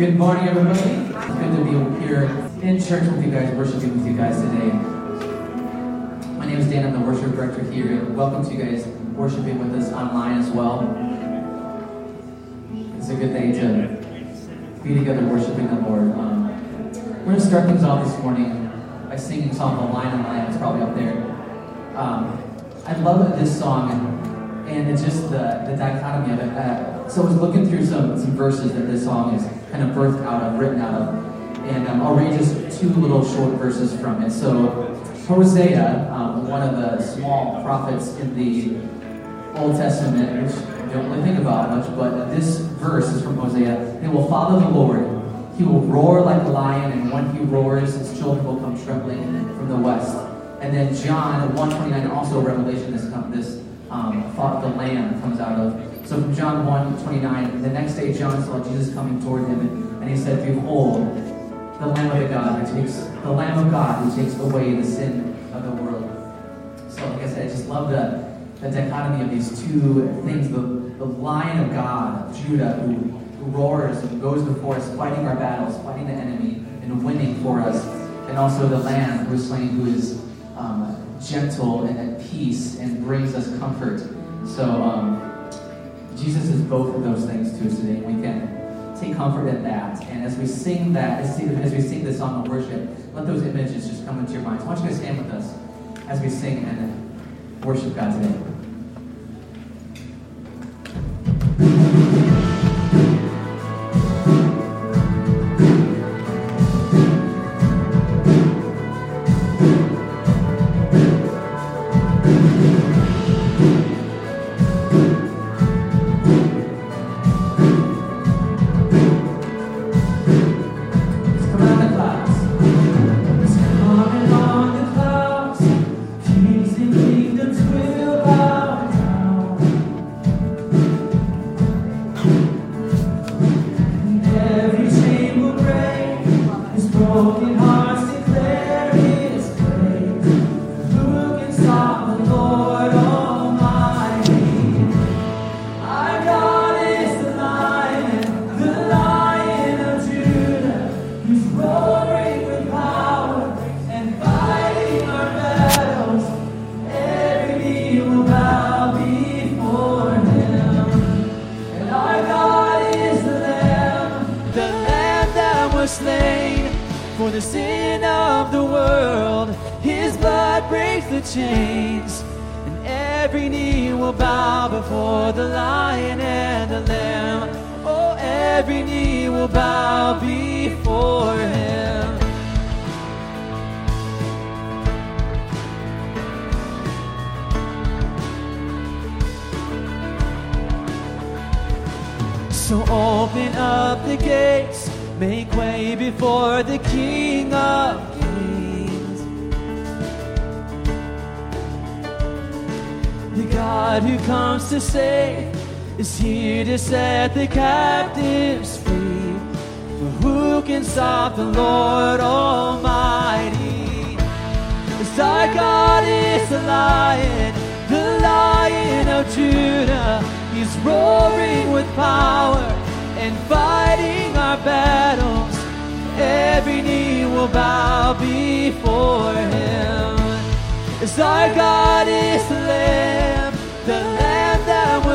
Good morning, everybody. It's good to be here in church with you guys, worshiping with you guys today. My name is Dan. I'm the worship director here, welcome to you guys worshiping with us online as well. It's a good day to be together worshiping the Lord. Um, we're going to start things off this morning by singing song "The Lion and Lamb." It's probably up there. Um, I love this song, and it's just the, the dichotomy of it. Uh, so I was looking through some, some verses that this song is kind of birthed out of, written out of. And um, I'll read just two little short verses from it. So, Hosea, um, one of the small prophets in the Old Testament, which you don't really think about much, but this verse is from Hosea. They will follow the Lord. He will roar like a lion, and when he roars, his children will come trembling from the west. And then John 129, also Revelation, this, this um, the Lamb comes out of. So from John 1 29, the next day John saw Jesus coming toward him, and he said, Behold, the Lamb of God who takes the Lamb of God who takes away the sin of the world. So like I said, I just love the, the dichotomy of these two things. The, the Lion of God, Judah, who, who roars and goes before us, fighting our battles, fighting the enemy, and winning for us. And also the Lamb who is slain, who is um, gentle and at peace and brings us comfort. So um, Jesus is both of those things to us today. And we can take comfort in that. And as we sing that, as, we sing this song of worship, let those images just come into your minds. Why don't you guys stand with us as we sing and worship God today?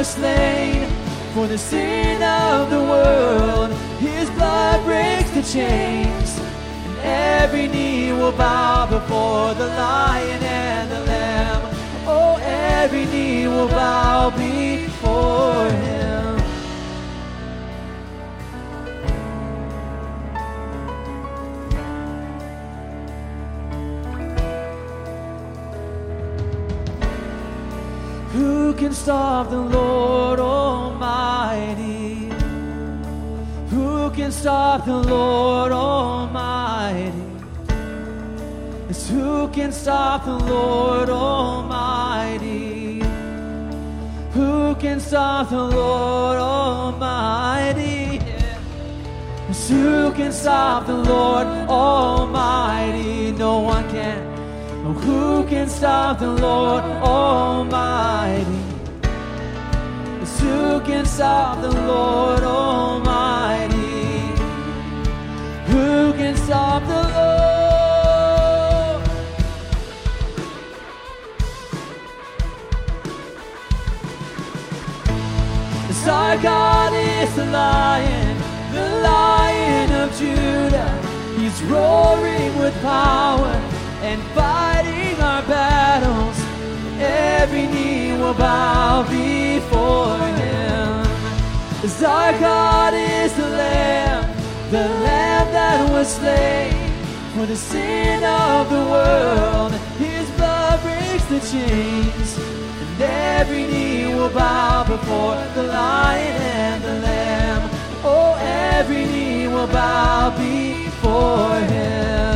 was slain for the sin of the world. His blood breaks the chains, and every knee will bow before the lion and the lamb. Oh, every knee will bow before him. Can stop the Lord Almighty? Who can stop the Lord Almighty? Who can stop the Lord Almighty? Who can stop the Lord Almighty? Who can stop the Lord Almighty? No one can. Who can stop the Lord Almighty? Who can stop the Lord Almighty? Who can stop the Lord? Yes, our God is the Lion, the Lion of Judah. He's roaring with power and fighting our battles. Every knee will bow before him. As our God is the Lamb, the Lamb that was slain for the sin of the world. His blood breaks the chains, and every knee will bow before the Lion and the Lamb. Oh, every knee will bow before him.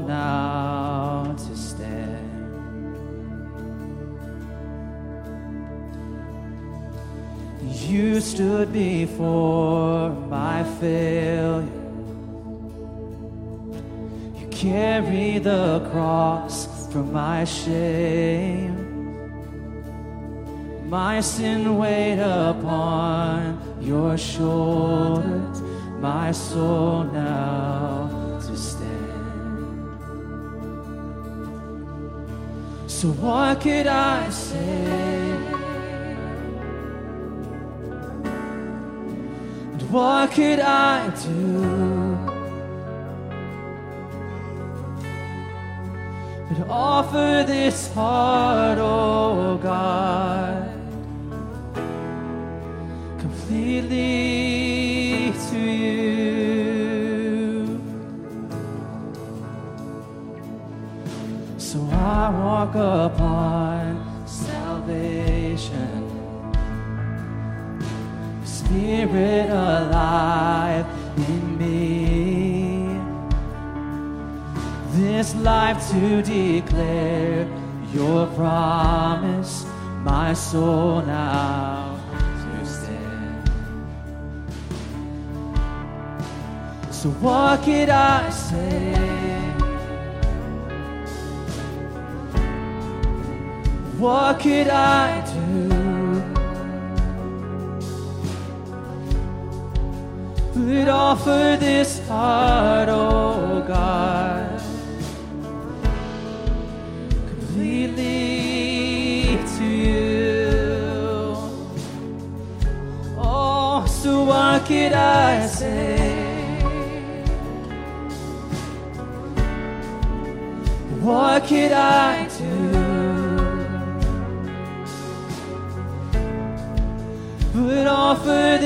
Now to stand. You stood before my failure. You carried the cross from my shame. My sin weighed upon your shoulders, my soul now So, what could I say? And what could I do? But offer this heart, oh God, completely walk upon salvation. Spirit alive in me. This life to declare your promise, my soul now to stand. So, what could I say? What could I do? But offer this heart, oh God, completely to you. Oh, so what could I say? What could I do? But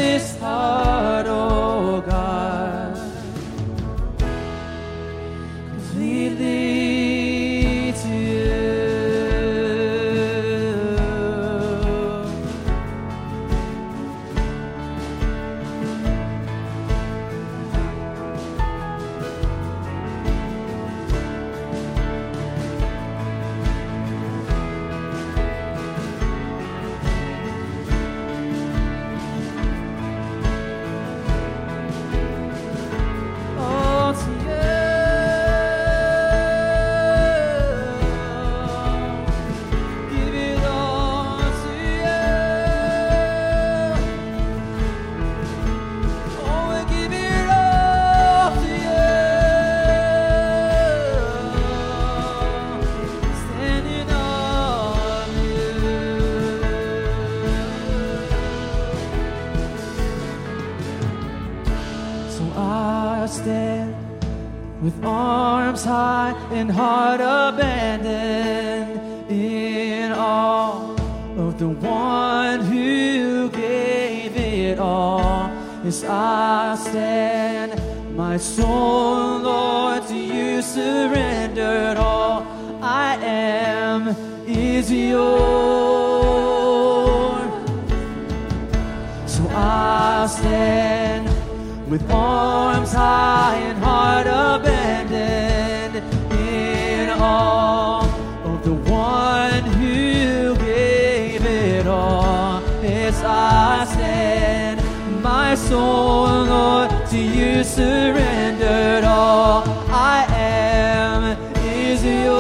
I stand, my soul, Lord, to you surrendered all. I am is yours,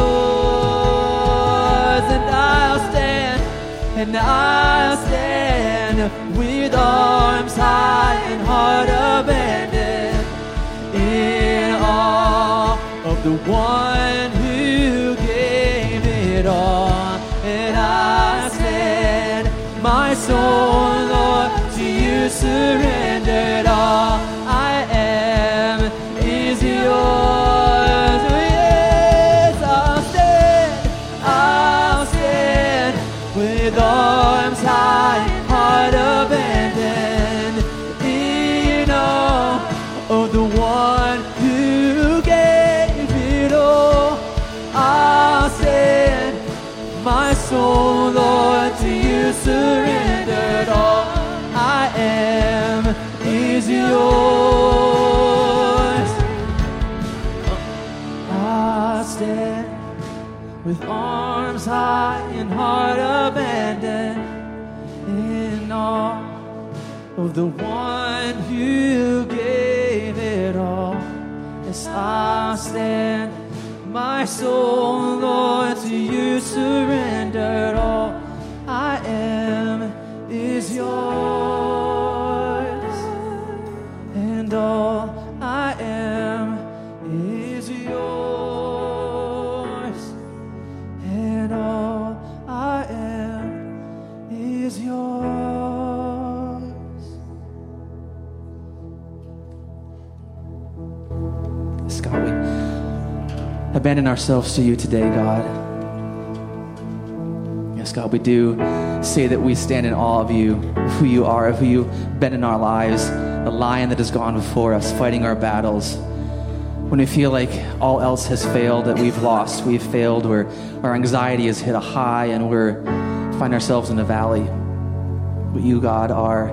and I'll stand and I'll stand with arms high and heart abandoned in awe of the one who gave it all. And I my soul, Lord, to you surrendered all I am is yours. Oh, yes, I'll stand, I'll stand with arms high, heart abandoned in awe of the one who gave it all. I'll stand my soul, Lord, to you surrendered. All I am is yours. I stand with arms high and heart abandoned in awe of the one who gave it all. As I stand my soul, Lord, to you surrendered. All I am is yours, abandon ourselves to you today, God. Yes, God, we do say that we stand in awe of you, of who you are, of who you've been in our lives, the lion that has gone before us, fighting our battles. When we feel like all else has failed, that we've lost, we've failed, where our anxiety has hit a high and we're find ourselves in a valley. But you, God, are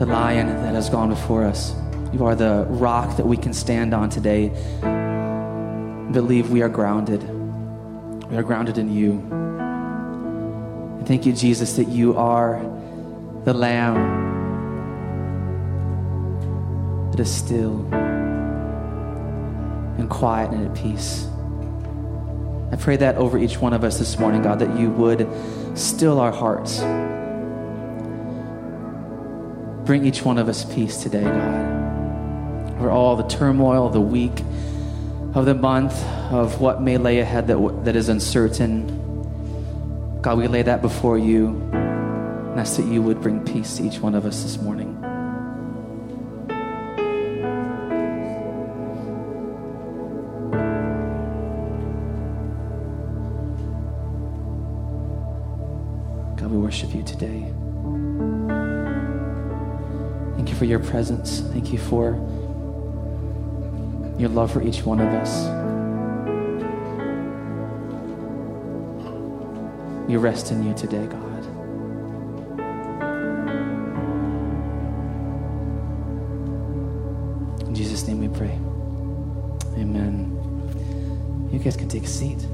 the lion that has gone before us. You are the rock that we can stand on today. Believe we are grounded. We are grounded in you. And thank you, Jesus, that you are the lamb that is still and quiet and at peace. I pray that over each one of us this morning, God, that you would still our hearts. Bring each one of us peace today, God. Over all the turmoil the week, of the month, of what may lay ahead that, that is uncertain. God, we lay that before you and ask that you would bring peace to each one of us this morning. God, we worship you today. Thank you for your presence. Thank you for your love for each one of us. We rest in you today, God. In Jesus' name we pray. Amen. You guys can take a seat.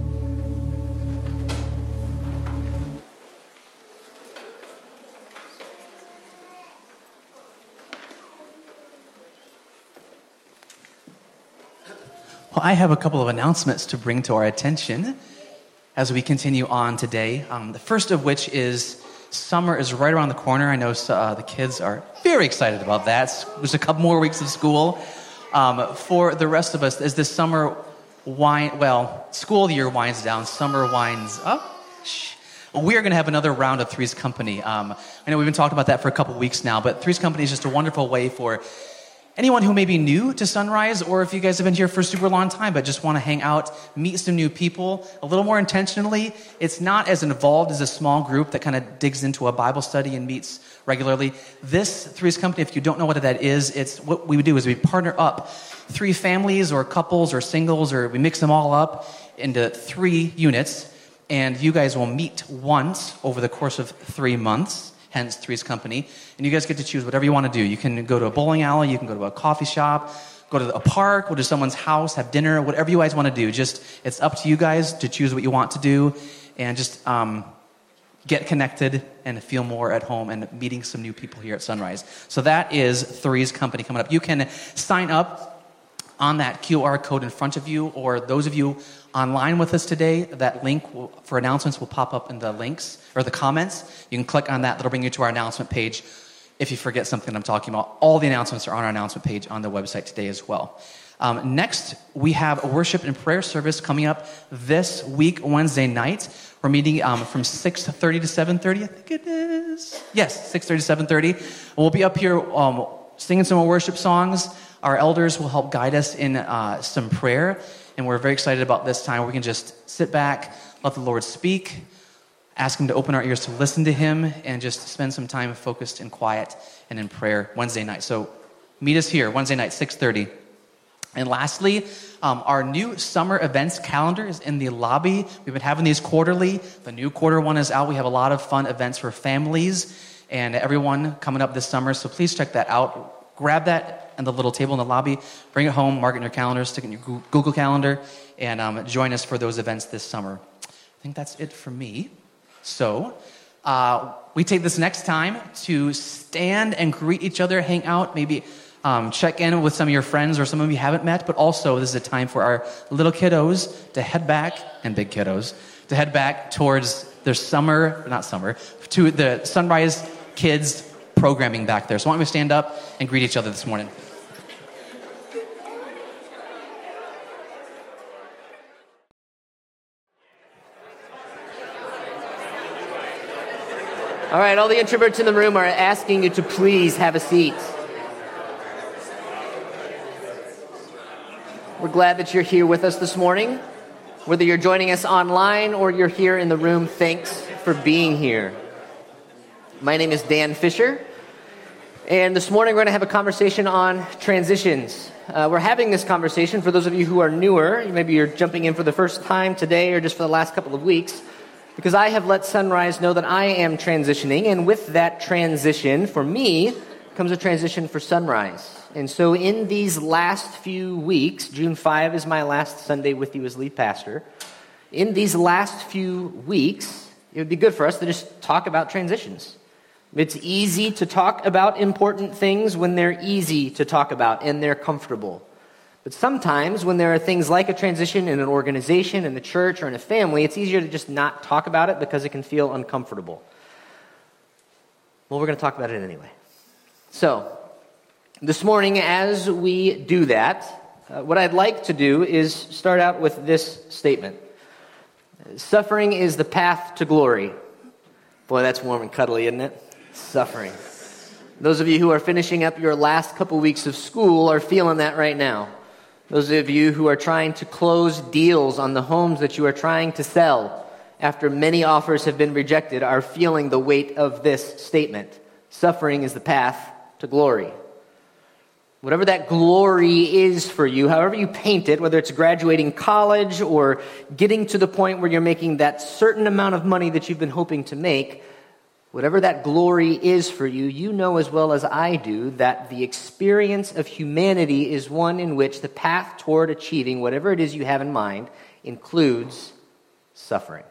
I have a couple of announcements to bring to our attention as we continue on today. Um, the first of which is summer is right around the corner. I know uh, the kids are very excited about that. There's a couple more weeks of school. Um, for the rest of us, as this summer well, school year winds down, summer winds up. We are going to have another round of Three's Company. Um, I know we've been talking about that for a couple weeks now, but Three's Company is just a wonderful way for anyone who may be new to Sunrise, or if you guys have been here for a super long time but just want to hang out, meet some new people a little more intentionally, it's not as involved as a small group that kind of digs into a Bible study and meets regularly. This Three's Company, if you don't know what that is, it's what we do is we partner up three families or couples or singles, or we mix them all up into three units, and you guys will meet once over the course of three months hence Three's Company. And you guys get to choose whatever you want to do. You can go to a bowling alley, you can go to a coffee shop, go to a park, go to someone's house, have dinner, whatever you guys want to do. Just it's up to you guys to choose what you want to do, and just um, get connected and feel more at home and meeting some new people here at Sunrise. So that is Three's Company coming up. You can sign up on that QR code in front of you, or those of you online with us today, that link will, for announcements will pop up in the links or the comments. You can click on that, that'll bring you to our announcement page. If you forget something I'm talking about, all the announcements are on our announcement page on the website today as well. Um, next, we have a worship and prayer service coming up this week, Wednesday night. We're meeting um, from 6.30 to 7.30, I think it is. Yes, 6.30 to 7.30. We'll be up here um, singing some worship songs. Our elders will help guide us in uh, some prayer, and we're very excited about this time we can just sit back, let the Lord speak, ask Him to open our ears to listen to Him, and just spend some time focused and quiet and in prayer Wednesday night. So meet us here Wednesday night, 6:30. And lastly, um, our new summer events calendar is in the lobby. We've been having these quarterly. The new quarter one is out. We have a lot of fun events for families and everyone coming up this summer. So please check that out. Grab that and the little table in the lobby. Bring it home, mark it in your calendar, stick it in your Google Calendar, and um, join us for those events this summer. I think that's it for me. So, uh, we take this next time to stand and greet each other, hang out, maybe um, check in with some of your friends or some of you haven't met, but also this is a time for our little kiddos to head back, and big kiddos, to head back towards their summer, not summer, to the Sunrise Kids programming back there. So why don't we stand up and greet each other this morning? All right, all the introverts in the room are asking you to please have a seat. We're glad that you're here with us this morning. Whether you're joining us online or you're here in the room, thanks for being here. My name is Dan Fisher, and this morning we're going to have a conversation on transitions. Uh, we're having this conversation for those of you who are newer. Maybe you're jumping in for the first time today or just for the last couple of weeks because I have let Sunrise know that I am transitioning, and with that transition, for me, comes a transition for Sunrise. And so, in these last few weeks, June 5 is my last Sunday with you as lead pastor. In these last few weeks, it would be good for us to just talk about transitions. It's easy to talk about important things when they're easy to talk about and they're comfortable. But sometimes, when there are things like a transition in an organization, in the church, or in a family, it's easier to just not talk about it because it can feel uncomfortable. Well, we're going to talk about it anyway. So, this morning, as we do that, uh, what I'd like to do is start out with this statement Suffering is the path to glory. Boy, that's warm and cuddly, isn't it? Suffering. Those of you who are finishing up your last couple weeks of school are feeling that right now. Those of you who are trying to close deals on the homes that you are trying to sell after many offers have been rejected are feeling the weight of this statement. Suffering is the path to glory. Whatever that glory is for you, however you paint it, whether it's graduating college or getting to the point where you're making that certain amount of money that you've been hoping to make, Whatever that glory is for you, you know as well as I do that the experience of humanity is one in which the path toward achieving whatever it is you have in mind includes suffering.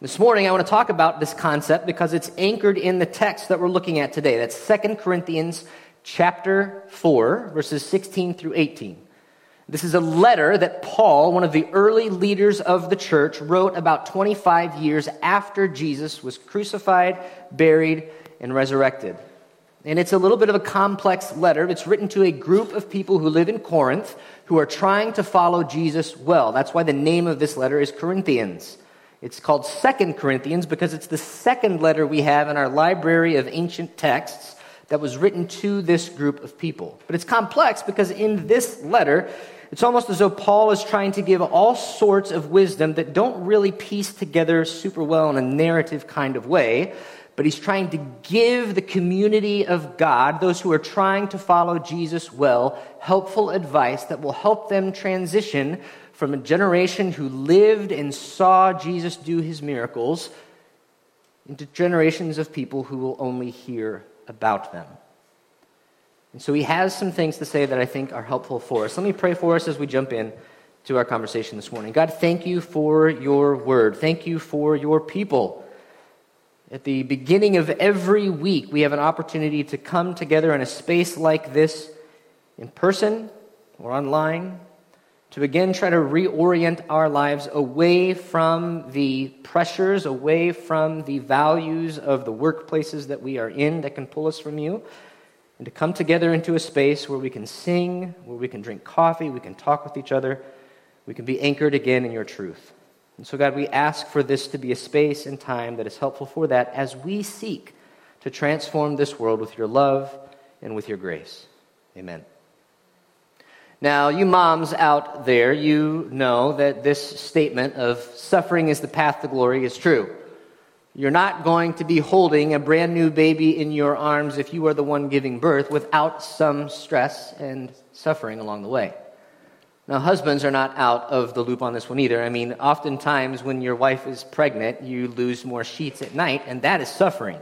This morning, I want to talk about this concept because it's anchored in the text that we're looking at today. That's 2 Corinthians chapter 4, verses 16 through 18. This is a letter that Paul, one of the early leaders of the church, wrote about 25 years after Jesus was crucified, buried, and resurrected. And it's a little bit of a complex letter. It's written to a group of people who live in Corinth who are trying to follow Jesus well. That's why the name of this letter is Corinthians. It's called Second Corinthians because it's the second letter we have in our library of ancient texts that was written to this group of people. But it's complex because in this letter, it's almost as though Paul is trying to give all sorts of wisdom that don't really piece together super well in a narrative kind of way, but he's trying to give the community of God, those who are trying to follow Jesus well, helpful advice that will help them transition from a generation who lived and saw Jesus do his miracles into generations of people who will only hear about them. And so he has some things to say that I think are helpful for us. Let me pray for us as we jump in to our conversation this morning. God, thank you for your word. Thank you for your people. At the beginning of every week, we have an opportunity to come together in a space like this, in person or online, to again try to reorient our lives away from the pressures, away from the values of the workplaces that we are in that can pull us from you and to come together into a space where we can sing, where we can drink coffee, we can talk with each other, we can be anchored again in your truth. And so, God, we ask for this to be a space and time that is helpful for that as we seek to transform this world with your love and with your grace. Amen. Now, you moms out there, you know that this statement of suffering is the path to glory is true. You're not going to be holding a brand new baby in your arms if you are the one giving birth without some stress and suffering along the way. Now, husbands are not out of the loop on this one either. I mean, oftentimes when your wife is pregnant, you lose more sheets at night, and that is suffering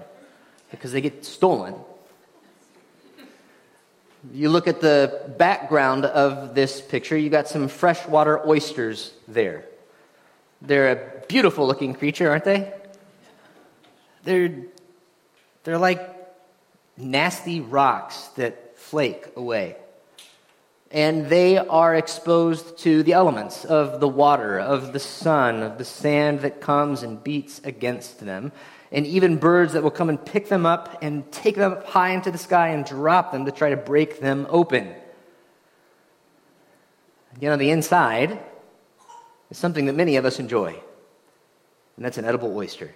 because they get stolen. You look at the background of this picture, you got some freshwater oysters there. They're a beautiful looking creature, aren't they? They're, they're like nasty rocks that flake away. And they are exposed to the elements of the water, of the sun, of the sand that comes and beats against them, and even birds that will come and pick them up and take them up high into the sky and drop them to try to break them open. You know, the inside is something that many of us enjoy, and that's an edible oyster.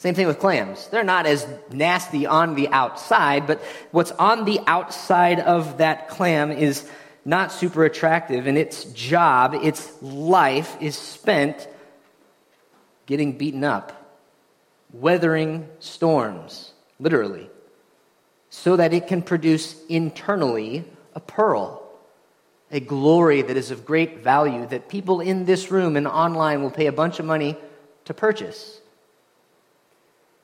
Same thing with clams. They're not as nasty on the outside, but what's on the outside of that clam is not super attractive, and its job, its life is spent getting beaten up, weathering storms, literally, so that it can produce internally a pearl, a glory that is of great value that people in this room and online will pay a bunch of money to purchase.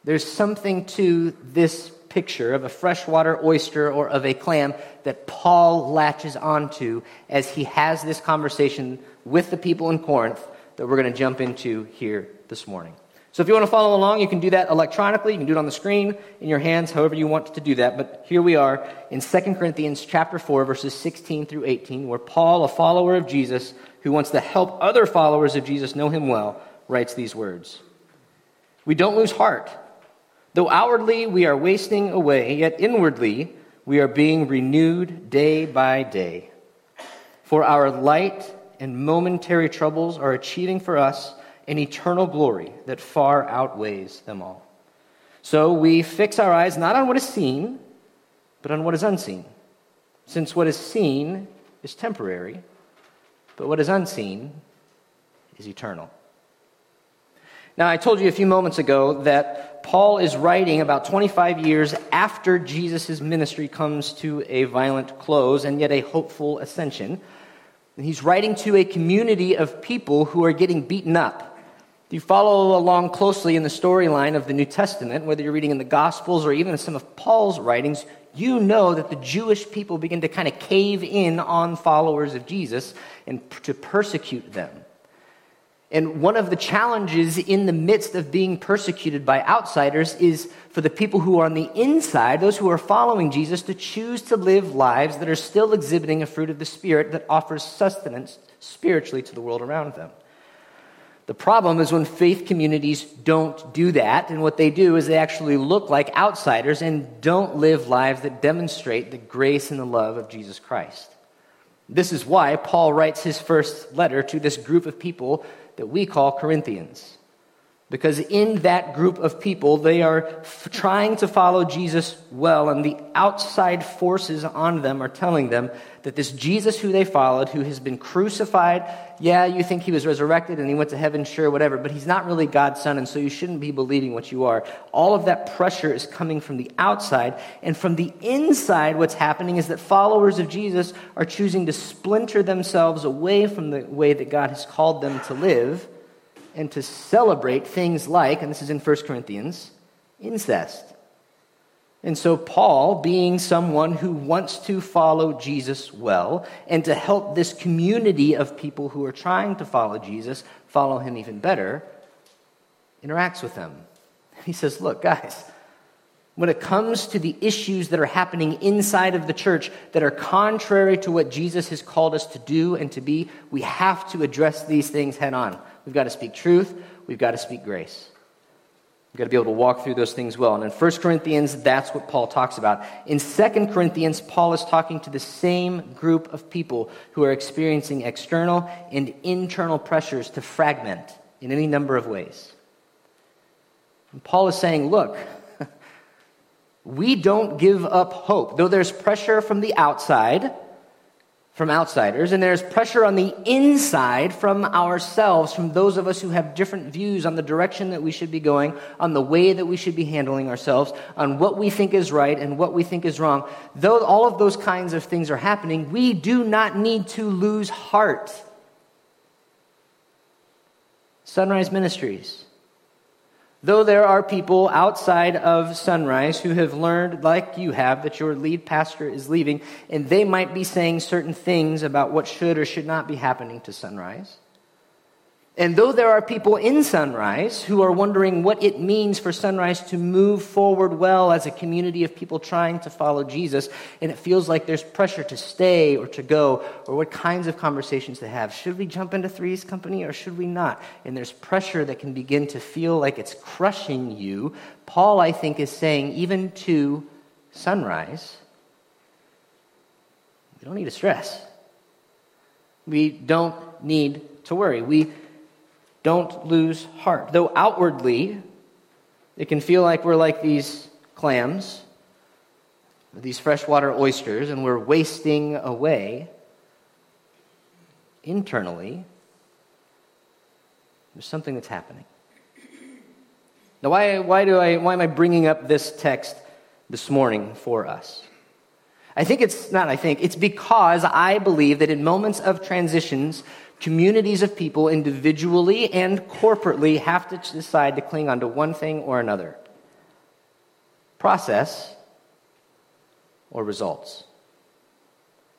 There's something to this picture of a freshwater oyster or of a clam that Paul latches onto as he has this conversation with the people in Corinth that we're going to jump into here this morning. So if you want to follow along, you can do that electronically. You can do it on the screen, in your hands, however you want to do that. But here we are in 2 Corinthians chapter 4, verses 16 through 18, where Paul, a follower of Jesus, who wants to help other followers of Jesus know him well, writes these words. We don't lose heart. Though outwardly we are wasting away, yet inwardly we are being renewed day by day. For our light and momentary troubles are achieving for us an eternal glory that far outweighs them all. So we fix our eyes not on what is seen, but on what is unseen. Since what is seen is temporary, but what is unseen is eternal. Now, I told you a few moments ago that Paul is writing about 25 years after Jesus' ministry comes to a violent close and yet a hopeful ascension. And he's writing to a community of people who are getting beaten up. If you follow along closely in the storyline of the New Testament, whether you're reading in the Gospels or even some of Paul's writings, you know that the Jewish people begin to kind of cave in on followers of Jesus and to persecute them. And one of the challenges in the midst of being persecuted by outsiders is for the people who are on the inside, those who are following Jesus, to choose to live lives that are still exhibiting a fruit of the Spirit that offers sustenance spiritually to the world around them. The problem is when faith communities don't do that, and what they do is they actually look like outsiders and don't live lives that demonstrate the grace and the love of Jesus Christ. This is why Paul writes his first letter to this group of people that we call Corinthians. Because in that group of people, they are f- trying to follow Jesus well, and the outside forces on them are telling them that this Jesus who they followed, who has been crucified, yeah, you think he was resurrected and he went to heaven, sure, whatever, but he's not really God's son, and so you shouldn't be believing what you are. All of that pressure is coming from the outside, and from the inside, what's happening is that followers of Jesus are choosing to splinter themselves away from the way that God has called them to live and to celebrate things like, and this is in 1 Corinthians, incest. And so, Paul, being someone who wants to follow Jesus well and to help this community of people who are trying to follow Jesus follow him even better, interacts with them. He says, Look, guys, when it comes to the issues that are happening inside of the church that are contrary to what Jesus has called us to do and to be, we have to address these things head on. We've got to speak truth. We've got to speak grace. We've got to be able to walk through those things well. And in 1 Corinthians, that's what Paul talks about. In 2 Corinthians, Paul is talking to the same group of people who are experiencing external and internal pressures to fragment in any number of ways. And Paul is saying, look, we don't give up hope. Though there's pressure from the outside, from outsiders, and there's pressure on the inside from ourselves, from those of us who have different views on the direction that we should be going, on the way that we should be handling ourselves, on what we think is right and what we think is wrong. Though all of those kinds of things are happening, we do not need to lose heart. Sunrise Ministries Though there are people outside of Sunrise who have learned, like you have, that your lead pastor is leaving, and they might be saying certain things about what should or should not be happening to Sunrise, And though there are people in Sunrise who are wondering what it means for Sunrise to move forward well as a community of people trying to follow Jesus, and it feels like there's pressure to stay or to go, or what kinds of conversations to have. Should we jump into Three's Company or should we not? And there's pressure that can begin to feel like it's crushing you. Paul, I think, is saying, even to Sunrise, we don't need to stress. We don't need to worry. We don't lose heart. Though outwardly, it can feel like we're like these clams, these freshwater oysters, and we're wasting away. Internally, there's something that's happening. Now, why, why, do I, why am I bringing up this text this morning for us? I think it's not, I think, it's because I believe that in moments of transitions, communities of people individually and corporately have to decide to cling on to one thing or another process or results.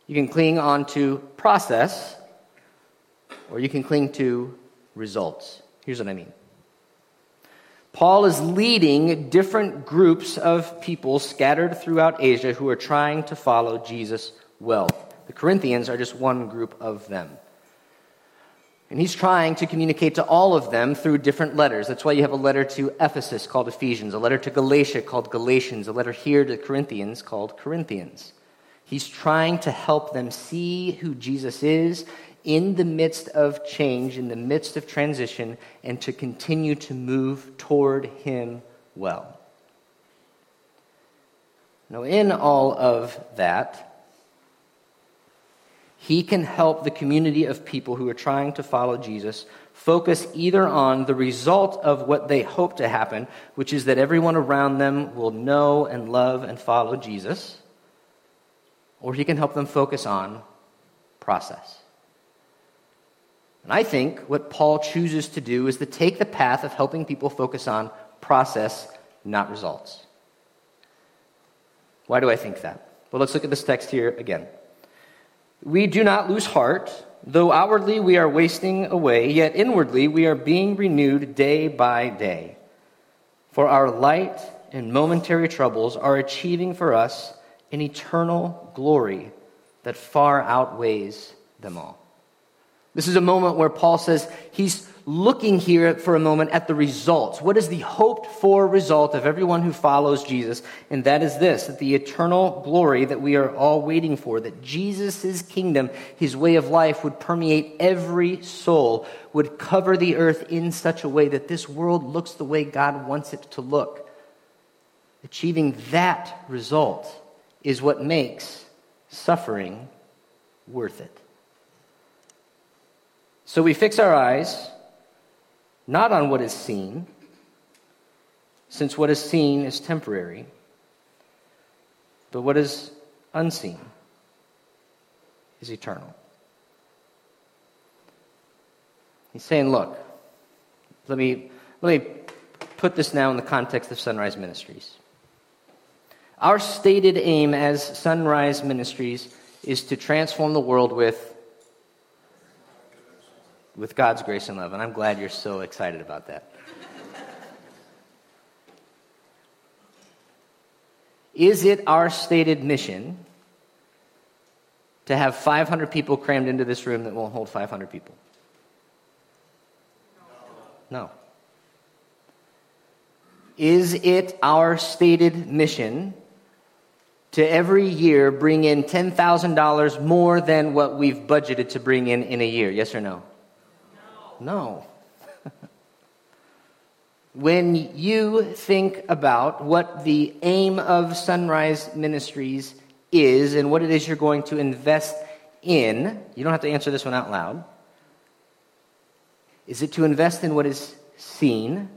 You can cling on to process or you can cling to results. Here's what I mean. Paul is leading different groups of people scattered throughout Asia who are trying to follow Jesus well. The Corinthians are just one group of them. And he's trying to communicate to all of them through different letters. That's why you have a letter to Ephesus called Ephesians, a letter to Galatia called Galatians, a letter here to Corinthians called Corinthians. He's trying to help them see who Jesus is in the midst of change, in the midst of transition, and to continue to move toward him well. Now, in all of that, he can help the community of people who are trying to follow Jesus focus either on the result of what they hope to happen, which is that everyone around them will know and love and follow Jesus, or he can help them focus on process. And I think what Paul chooses to do is to take the path of helping people focus on process, not results. Why do I think that? Well, let's look at this text here again. We do not lose heart, though outwardly we are wasting away, yet inwardly we are being renewed day by day. For our light and momentary troubles are achieving for us an eternal glory that far outweighs them all. This is a moment where Paul says he's looking here for a moment at the results. What is the hoped for result of everyone who follows Jesus? And that is this that the eternal glory that we are all waiting for, that Jesus' kingdom, his way of life, would permeate every soul, would cover the earth in such a way that this world looks the way God wants it to look. Achieving that result is what makes suffering worth it. So we fix our eyes not on what is seen, since what is seen is temporary, but what is unseen is eternal. He's saying, look, let me, let me put this now in the context of Sunrise Ministries. Our stated aim as Sunrise Ministries is to transform the world with with God's grace and love. And I'm glad you're so excited about that. Is it our stated mission to have 500 people crammed into this room that won't hold 500 people? No. Is it our stated mission to every year bring in $10,000 more than what we've budgeted to bring in in a year? Yes or no? No. when you think about what the aim of Sunrise Ministries is and what it is you're going to invest in, you don't have to answer this one out loud. Is it to invest in what is seen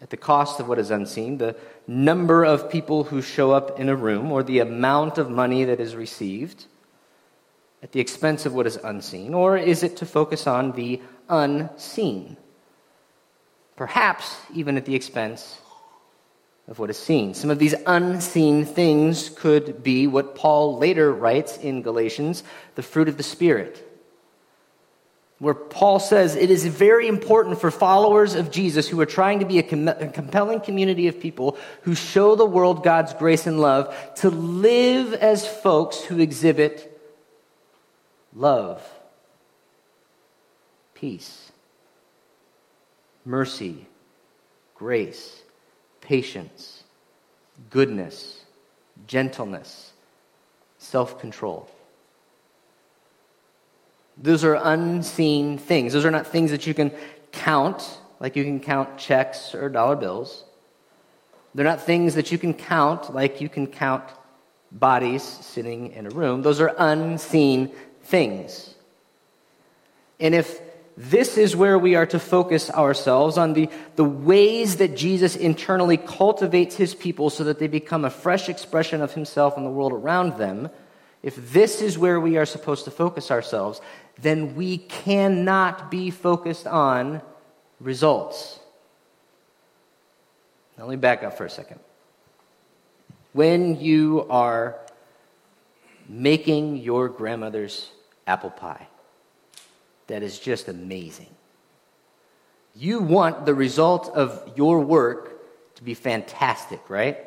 at the cost of what is unseen, the number of people who show up in a room, or the amount of money that is received? At the expense of what is unseen, or is it to focus on the unseen? Perhaps even at the expense of what is seen. Some of these unseen things could be what Paul later writes in Galatians the fruit of the Spirit where Paul says it is very important for followers of Jesus who are trying to be a, com- a, compelling community of people who show the world God's grace and love to live as folks who exhibit love, peace, mercy, grace, patience, goodness, gentleness, self control. Those are unseen things. Those are not things that you can count, like you can count checks or dollar bills. They're not things that you can count, like you can count bodies sitting in a room. Those are unseen things. And if this is where we are to focus ourselves on the, the ways that Jesus internally cultivates his people so that they become a fresh expression of himself in the world around them, if this is where we are supposed to focus ourselves, then we cannot be focused on results. Now, let me back up for a second. When you are making your grandmother's apple pie, that is just amazing. You want the result of your work to be fantastic, right?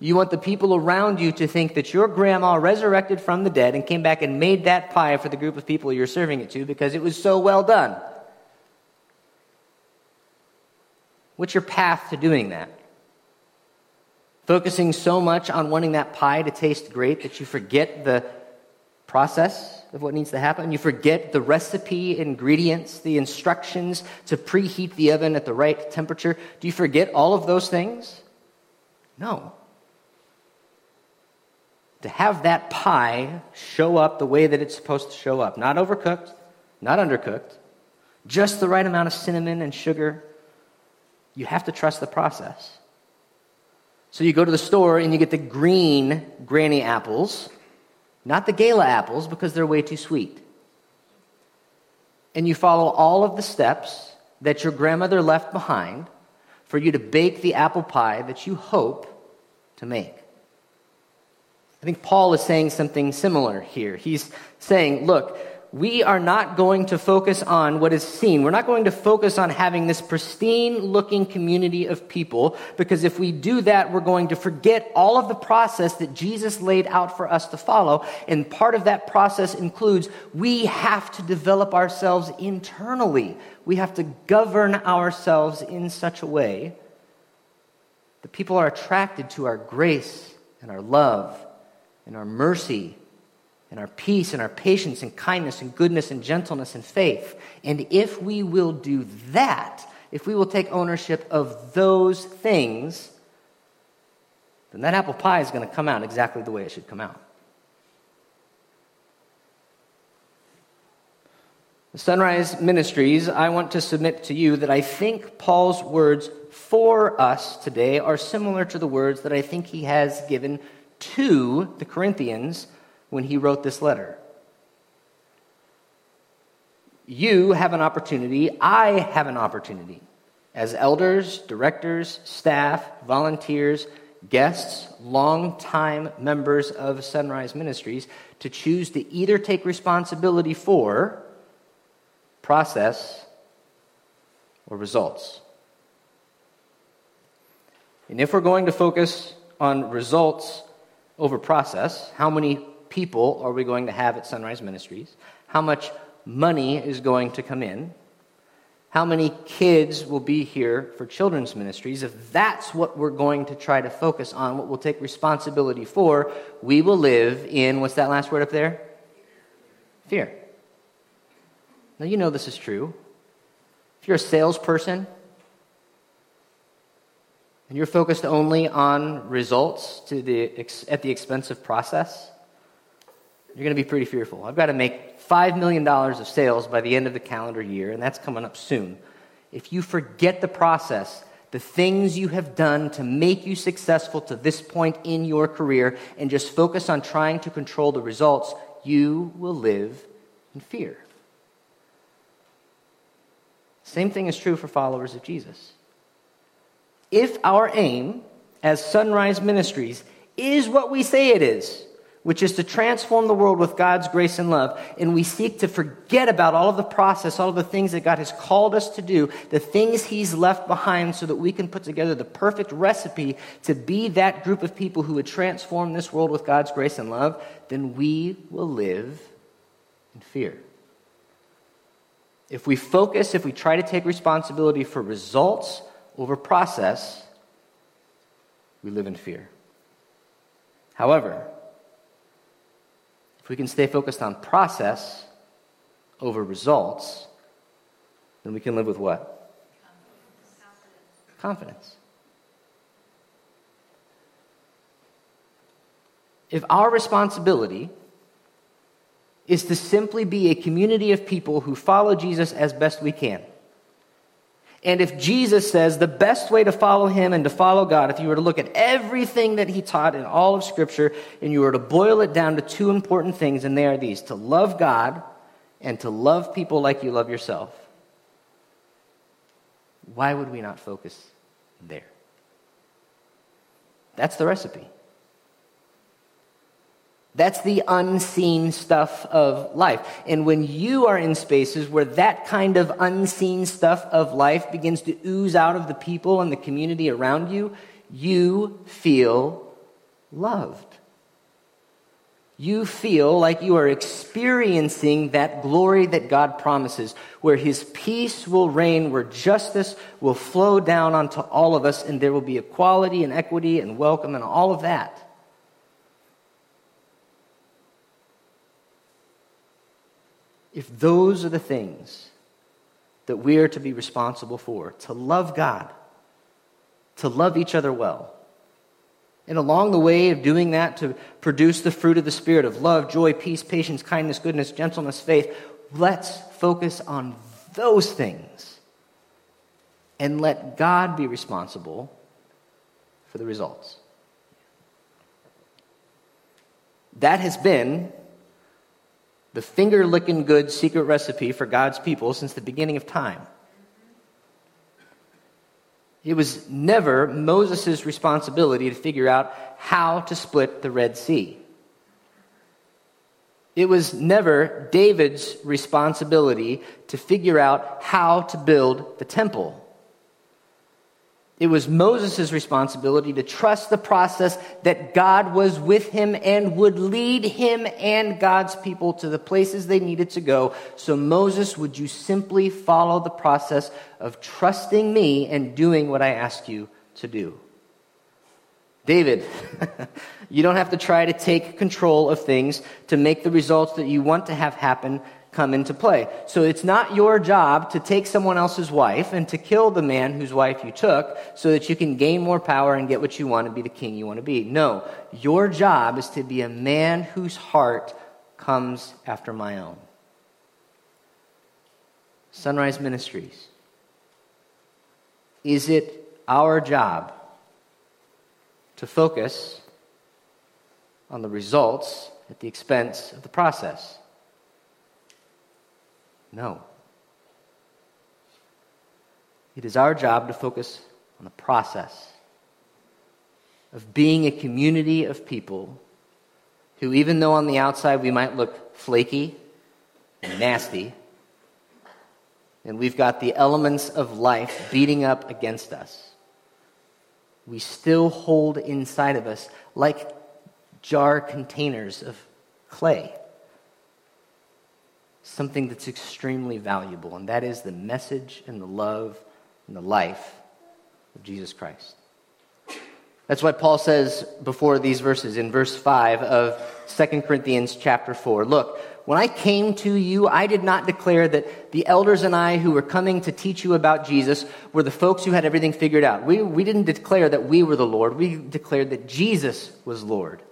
You want the people around you to think that your grandma resurrected from the dead and came back and made that pie for the group of people you're serving it to because it was so well done. What's your path to doing that? Focusing so much on wanting that pie to taste great that you forget the process of what needs to happen. You forget the recipe, ingredients, the instructions to preheat the oven at the right temperature. Do you forget all of those things? No to have that pie show up the way that it's supposed to show up. Not overcooked, not undercooked, just the right amount of cinnamon and sugar. You have to trust the process. So you go to the store and you get the green granny apples, not the gala apples because they're way too sweet. And you follow all of the steps that your grandmother left behind for you to bake the apple pie that you hope to make. I think Paul is saying something similar here. He's saying, look, we are not going to focus on what is seen. We're not going to focus on having this pristine looking community of people because if we do that, we're going to forget all of the process that Jesus laid out for us to follow. And part of that process includes we have to develop ourselves internally. We have to govern ourselves in such a way that people are attracted to our grace and our love and our mercy and our peace and our patience and kindness and goodness and gentleness and faith. And if we will do that, if we will take ownership of those things, then that apple pie is going to come out exactly the way it should come out. The Sunrise Ministries, I want to submit to you that I think Paul's words for us today are similar to the words that I think he has given to the Corinthians when he wrote this letter. You have an opportunity, I have an opportunity, as elders, directors, staff, volunteers, guests, long-time members of Sunrise Ministries, to choose to either take responsibility for process or results. And if we're going to focus on results, over process. How many people are we going to have at Sunrise Ministries? How much money is going to come in? How many kids will be here for children's ministries? If that's what we're going to try to focus on, what we'll take responsibility for, we will live in what's that last word up there? Fear. Now, you know this is true. If you're a salesperson, and you're focused only on results to the, at the expense of process, you're going to be pretty fearful. I've got to make $5 million of sales by the end of the calendar year, and that's coming up soon. If you forget the process, the things you have done to make you successful to this point in your career, and just focus on trying to control the results, you will live in fear. Same thing is true for followers of Jesus if our aim as Sunrise Ministries is what we say it is, which is to transform the world with God's grace and love, and we seek to forget about all of the process, all of the things that God has called us to do, the things He's left behind, so that we can put together the perfect recipe to be that group of people who would transform this world with God's grace and love, then we will live in fear. If we focus, if we try to take responsibility for results over process, we live in fear. However, we can stay focused on process over results, then we can live with what? Confidence. If our responsibility is to simply be a community of people who follow Jesus as best we can, and if Jesus says the best way to follow him and to follow God, if you were to look at everything that he taught in all of Scripture and you were to boil it down to two important things, and they are these to love God and to love people like you love yourself, why would we not focus there? That's the recipe. That's the unseen stuff of life. And when you are in spaces where that kind of unseen stuff of life begins to ooze out of the people and the community around you, you feel loved. You feel like you are experiencing that glory that God promises, where His peace will reign, where justice will flow down onto all of us, and there will be equality and equity and welcome and all of that. If those are the things that we are to be responsible for to love God, to love each other well, and along the way of doing that, to produce the fruit of the Spirit of love, joy, peace, patience, kindness, goodness, gentleness, faith, let's focus on those things and let God be responsible for the results. That has been the finger licking good secret recipe for God's people since the beginning of time. It was never Moses' responsibility to figure out how to split the Red Sea. It was never David's responsibility to figure out how to build the temple. It was Moses' responsibility to trust the process that God was with him and would lead him and God's people to the places they needed to go. So, Moses, would you simply follow the process of trusting me and doing what I ask you to do? David, you don't have to try to take control of things to make the results that you want to have happen come into play. So it's not your job to take someone else's wife and to kill the man whose wife you took so that you can gain more power and get what you want and be the king you want to be. No, your job is to be a man whose heart comes after my own. Sunrise Ministries. Is it our job to focus on the results at the expense of the process? No. It is our job to focus on the process of being a community of people who, even though on the outside we might look flaky and nasty, and we've got the elements of life beating up against us, we still hold inside of us like jar containers of clay something that's extremely valuable, and that is the message and the love and the life of Jesus Christ. That's why Paul says before these verses in verse 5 of 2 Corinthians chapter 4 Look, when I came to you, I did not declare that the elders and I who were coming to teach you about Jesus were the folks who had everything figured out. We, we didn't declare that we were the Lord, we declared that Jesus was Lord.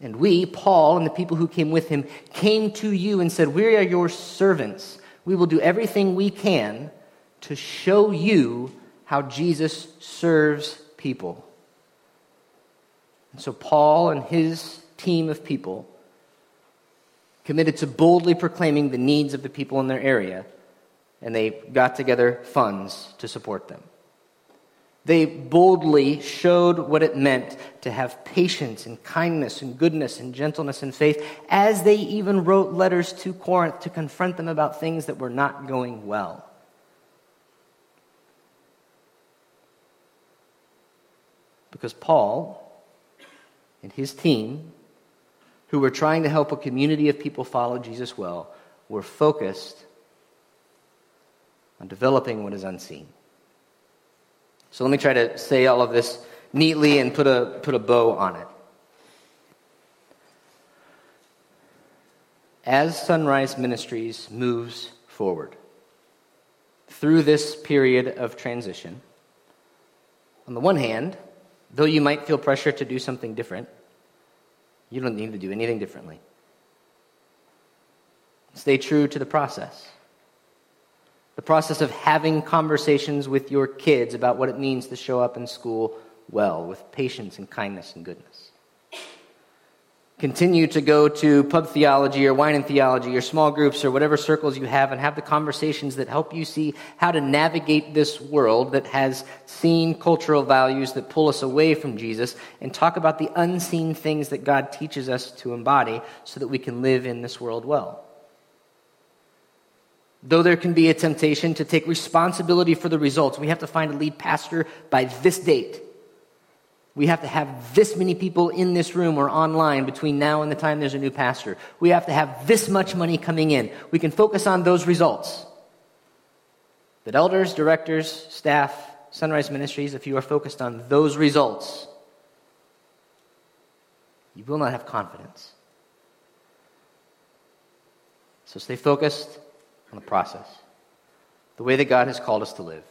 And we, Paul, and the people who came with him, came to you and said, We are your servants. We will do everything we can to show you how Jesus serves people. And so, Paul and his team of people committed to boldly proclaiming the needs of the people in their area, and they got together funds to support them. They boldly showed what it meant to have patience and kindness and goodness and gentleness and faith, as they even wrote letters to Corinth to confront them about things that were not going well. Because Paul and his team, who were trying to help a community of people follow Jesus well, were focused on developing what is unseen. So let me try to say all of this neatly and put a, put a bow on it. As Sunrise Ministries moves forward through this period of transition, on the one hand, though you might feel pressure to do something different, you don't need to do anything differently. Stay true to the process. The process of having conversations with your kids about what it means to show up in school well, with patience and kindness and goodness. Continue to go to pub theology or wine and theology or small groups or whatever circles you have and have the conversations that help you see how to navigate this world that has seen cultural values that pull us away from Jesus and talk about the unseen things that God teaches us to embody so that we can live in this world well. Though there can be a temptation to take responsibility for the results, we have to find a lead pastor by this date. We have to have this many people in this room or online between now and the time there's a new pastor. We have to have this much money coming in. We can focus on those results. That elders, directors, staff, Sunrise Ministries, if you are focused on those results, you will not have confidence. So stay focused on the process, the way that God has called us to live.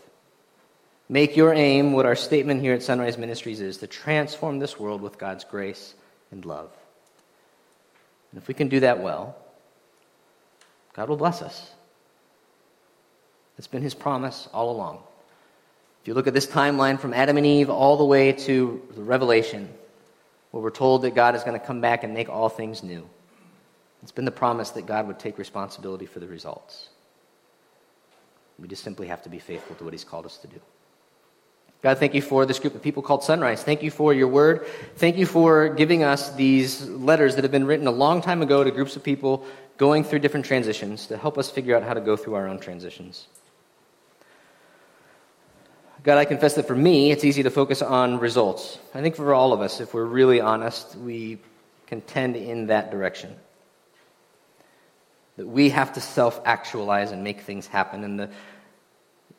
Make your aim what our statement here at Sunrise Ministries is to transform this world with God's grace and love. And if we can do that well, God will bless us. It's been his promise all along. If you look at this timeline from Adam and Eve all the way to the Revelation, where we're told that God is going to come back and make all things new, it's been the promise that God would take responsibility for the results. We just simply have to be faithful to what He's called us to do. God, thank you for this group of people called Sunrise. Thank you for your word. Thank you for giving us these letters that have been written a long time ago to groups of people going through different transitions to help us figure out how to go through our own transitions. God, I confess that for me, it's easy to focus on results. I think for all of us, if we're really honest, we can tend in that direction that we have to self actualize and make things happen. And the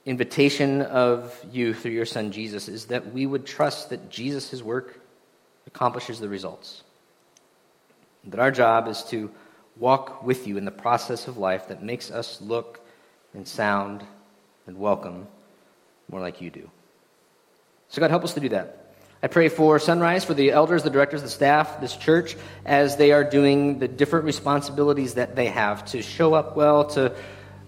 invitation of you through your son Jesus is that we would trust that Jesus' work accomplishes the results. That our job is to walk with you in the process of life that makes us look and sound and welcome more like you do. So, God, help us to do that. I pray for Sunrise, for the elders, the directors, the staff, this church, as they are doing the different responsibilities that they have to show up well, to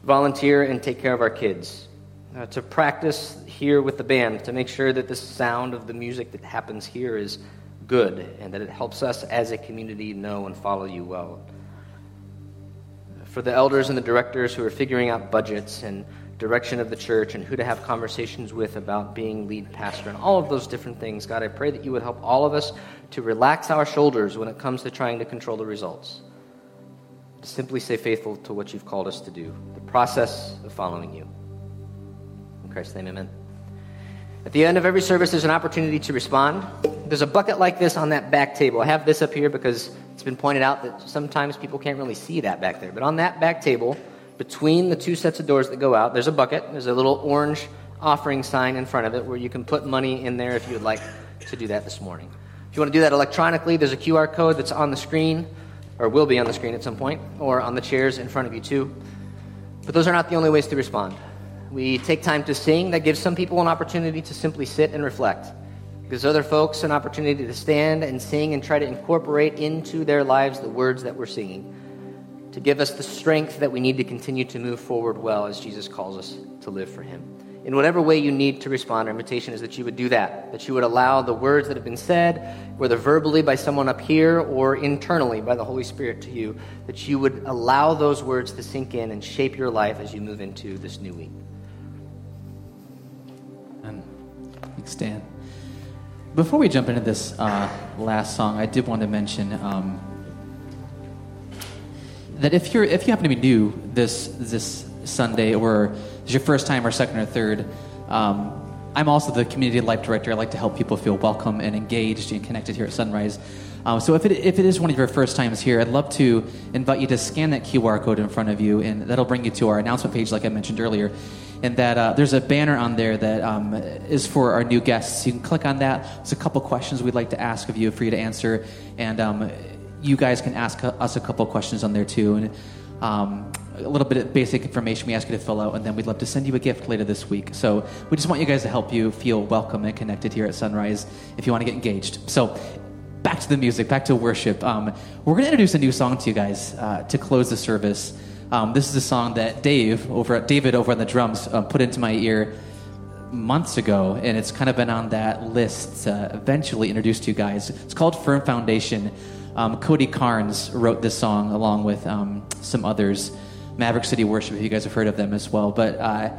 volunteer and take care of our kids, uh, to practice here with the band, to make sure that the sound of the music that happens here is good and that it helps us as a community know and follow you well. For the elders and the directors who are figuring out budgets and direction of the church and who to have conversations with about being lead pastor and all of those different things. God, I pray that you would help all of us to relax our shoulders when it comes to trying to control the results. To simply stay faithful to what you've called us to do, the process of following you. In Christ's name, amen. At the end of every service, there's an opportunity to respond. There's a bucket like this on that back table. I have this up here because it's been pointed out that sometimes people can't really see that back there. But on that back table, between the two sets of doors that go out, there's a bucket. There's a little orange offering sign in front of it where you can put money in there if you would like to do that this morning. If you want to do that electronically, there's a QR code that's on the screen, or will be on the screen at some point, or on the chairs in front of you too. But those are not the only ways to respond. We take time to sing. That gives some people an opportunity to simply sit and reflect. Gives other folks an opportunity to stand and sing and try to incorporate into their lives the words that we're singing to give us the strength that we need to continue to move forward well as Jesus calls us to live for Him. In whatever way you need to respond, our invitation is that you would do that, that you would allow the words that have been said, whether verbally by someone up here or internally by the Holy Spirit to you, that you would allow those words to sink in and shape your life as you move into this new week. Thanks. Stan. Before we jump into this uh, last song, I did want to mention um, that if you're if you happen to be new this this Sunday, or it's your first time, or second or third, um, I'm also the community life director. I like to help people feel welcome and engaged and connected here at Sunrise. Um, so if it, if it is one of your first times here, I'd love to invite you to scan that QR code in front of you, and that'll bring you to our announcement page, like I mentioned earlier. And that uh, there's a banner on there that um, is for our new guests. You can click on that. There's a couple questions we'd like to ask of you for you to answer, and um, you guys can ask us a couple questions on there too. And um, a little bit of basic information we ask you to fill out, and then we'd love to send you a gift later this week. So we just want you guys to help you feel welcome and connected here at Sunrise if you want to get engaged. So back to the music, back to worship. Um, we're going to introduce a new song to you guys uh, to close the service. Um, this is a song that Dave over at David over on the drums uh, put into my ear months ago, and it's kind of been on that list to eventually introduce to you guys. It's called Firm Foundation. Um, Cody Carnes wrote this song along with um, some others. Maverick City Worship, if you guys have heard of them as well. But uh,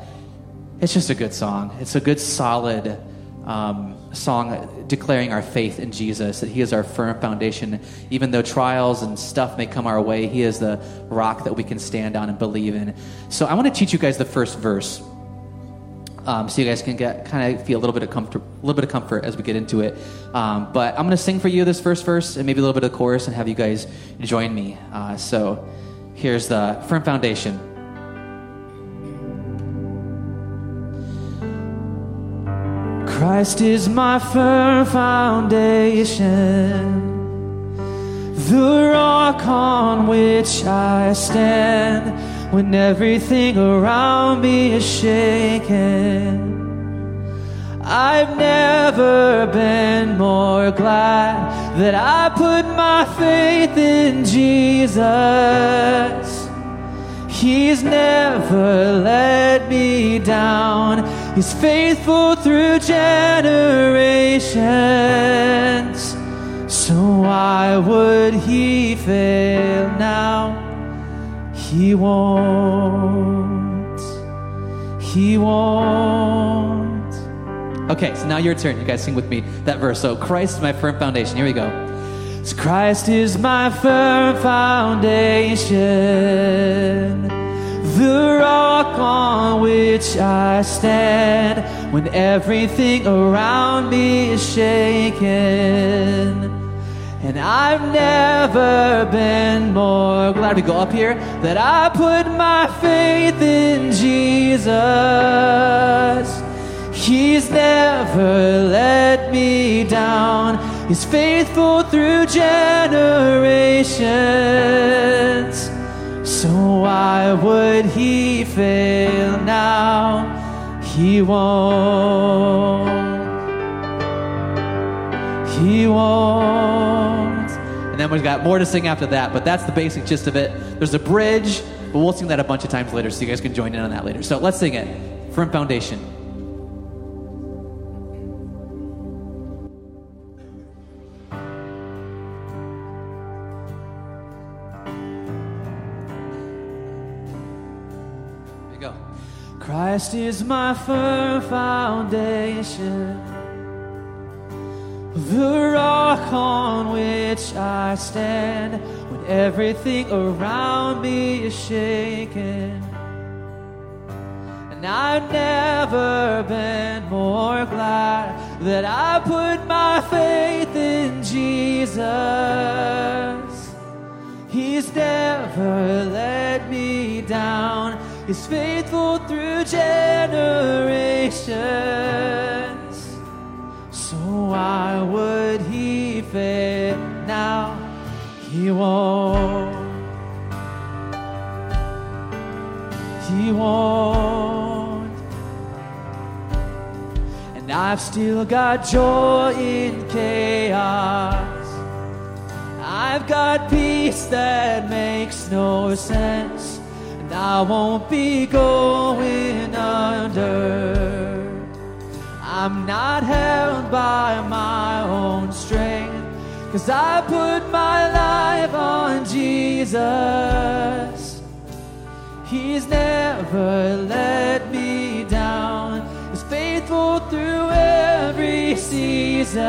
it's just a good song. It's a good, solid um, song declaring our faith in Jesus, that He is our firm foundation. Even though trials and stuff may come our way, He is the rock that we can stand on and believe in. So I want to teach you guys the first verse. Um, so you guys can get kind of feel a little bit of comfort, a little bit of comfort as we get into it. Um, but I'm going to sing for you this first verse and maybe a little bit of chorus and have you guys join me. Uh, so here's the firm foundation. Christ is my firm foundation, the rock on which I stand when everything around me is shaken. I've never been more glad that I put my faith in Jesus. He's never let me down. He's faithful through generations. So why would he fail now? He won't. He won't. Okay, so now your turn. You guys sing with me that verse. So Christ is my firm foundation. Here we go. So Christ is my firm foundation, the rock on which I stand when everything around me is shaken. And I've never been more glad we go up here that I put my faith in Jesus. He's never let me down. He's faithful through generations. So why would he fail now? He won't. He won't. Then we've got more to sing after that, but that's the basic gist of it. There's a bridge, but we'll sing that a bunch of times later, so you guys can join in on that later. So let's sing it. Firm foundation. There you go. Christ is my firm foundation, the rock on which I stand when everything around me is shaken. And I've never been more glad that I put my faith in Jesus. He's never let me down. He's faithful through generations. Why would he fail now? He won't. He won't. And I've still got joy in chaos. I've got peace that makes no sense, and I won't be going under. I'm not held by my own strength, cause I put my life on Jesus. He's never let me down, He's faithful through every season.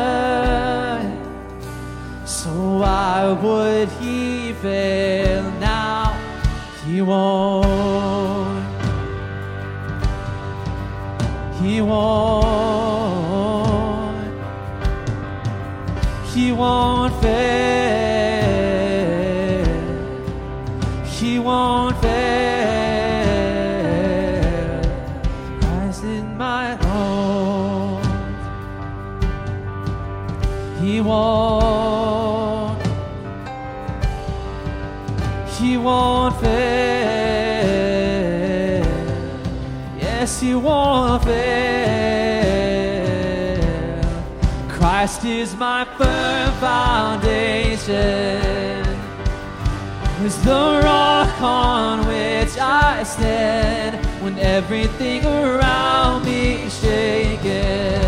So why would he fail now? He won't. He won't. Won't fail. He won't fail. Christ is my hope. He won't. He won't fail. Yes, he won't fail. Christ is my foundation. Is the rock on which I stand when everything around me is shaken.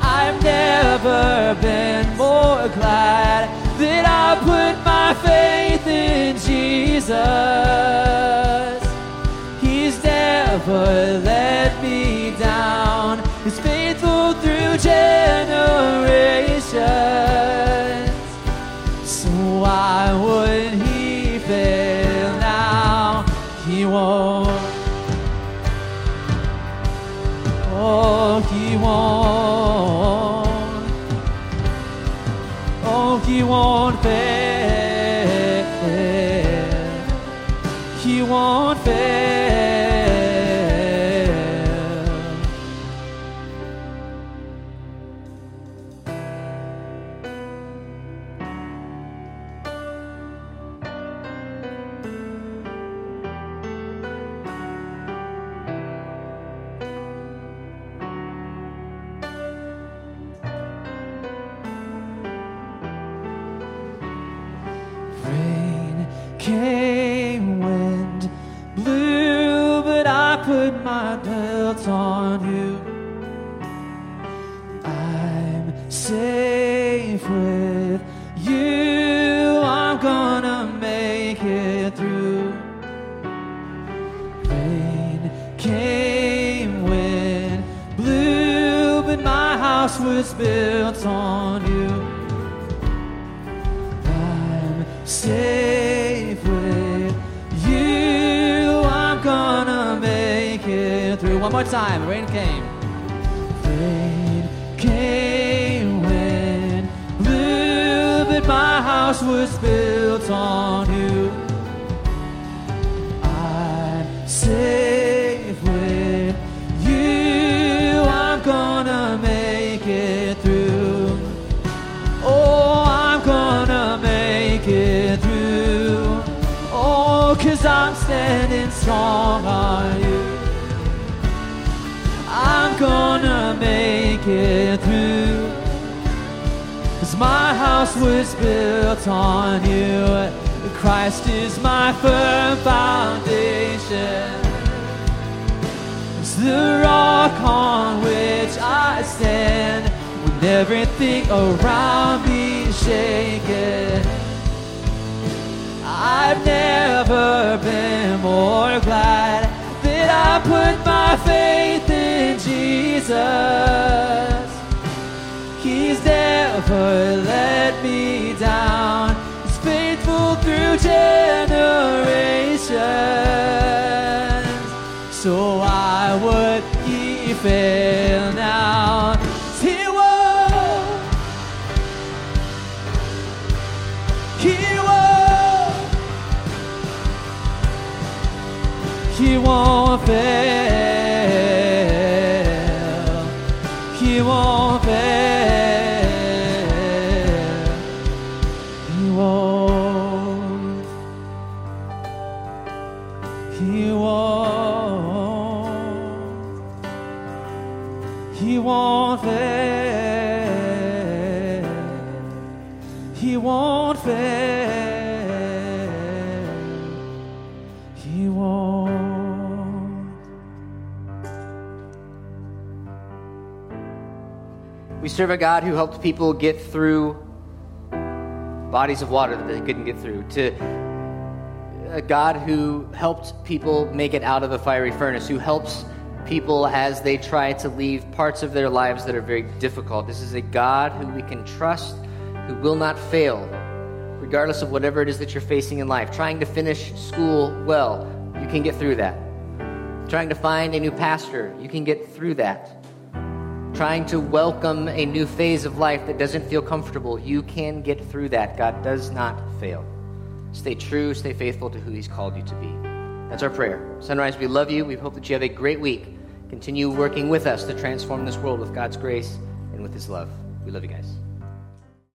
I've never been more glad that I put my faith in Jesus. He's never let me down. He's faithful through generations. So why would he fail now? He won't. Oh, he won't. Oh, he won't fail. He won't fail. Been more glad that I put my faith in Jesus. He's never let me down. He's faithful through generations. So why would he fail now? Fail. Serve a God who helped people get through bodies of water that they couldn't get through, to a God who helped people make it out of the fiery furnace, who helps people as they try to leave parts of their lives that are very difficult. This is a God who we can trust, who will not fail, regardless of whatever it is that you're facing in life. Trying to finish school well, you can get through that. Trying to find a new pastor, you can get through that. Trying to welcome a new phase of life that doesn't feel comfortable, you can get through that. God does not fail. Stay true, stay faithful to who He's called you to be. That's our prayer. Sunrise, we love you. We hope that you have a great week. Continue working with us to transform this world with God's grace and with His love. We love you guys.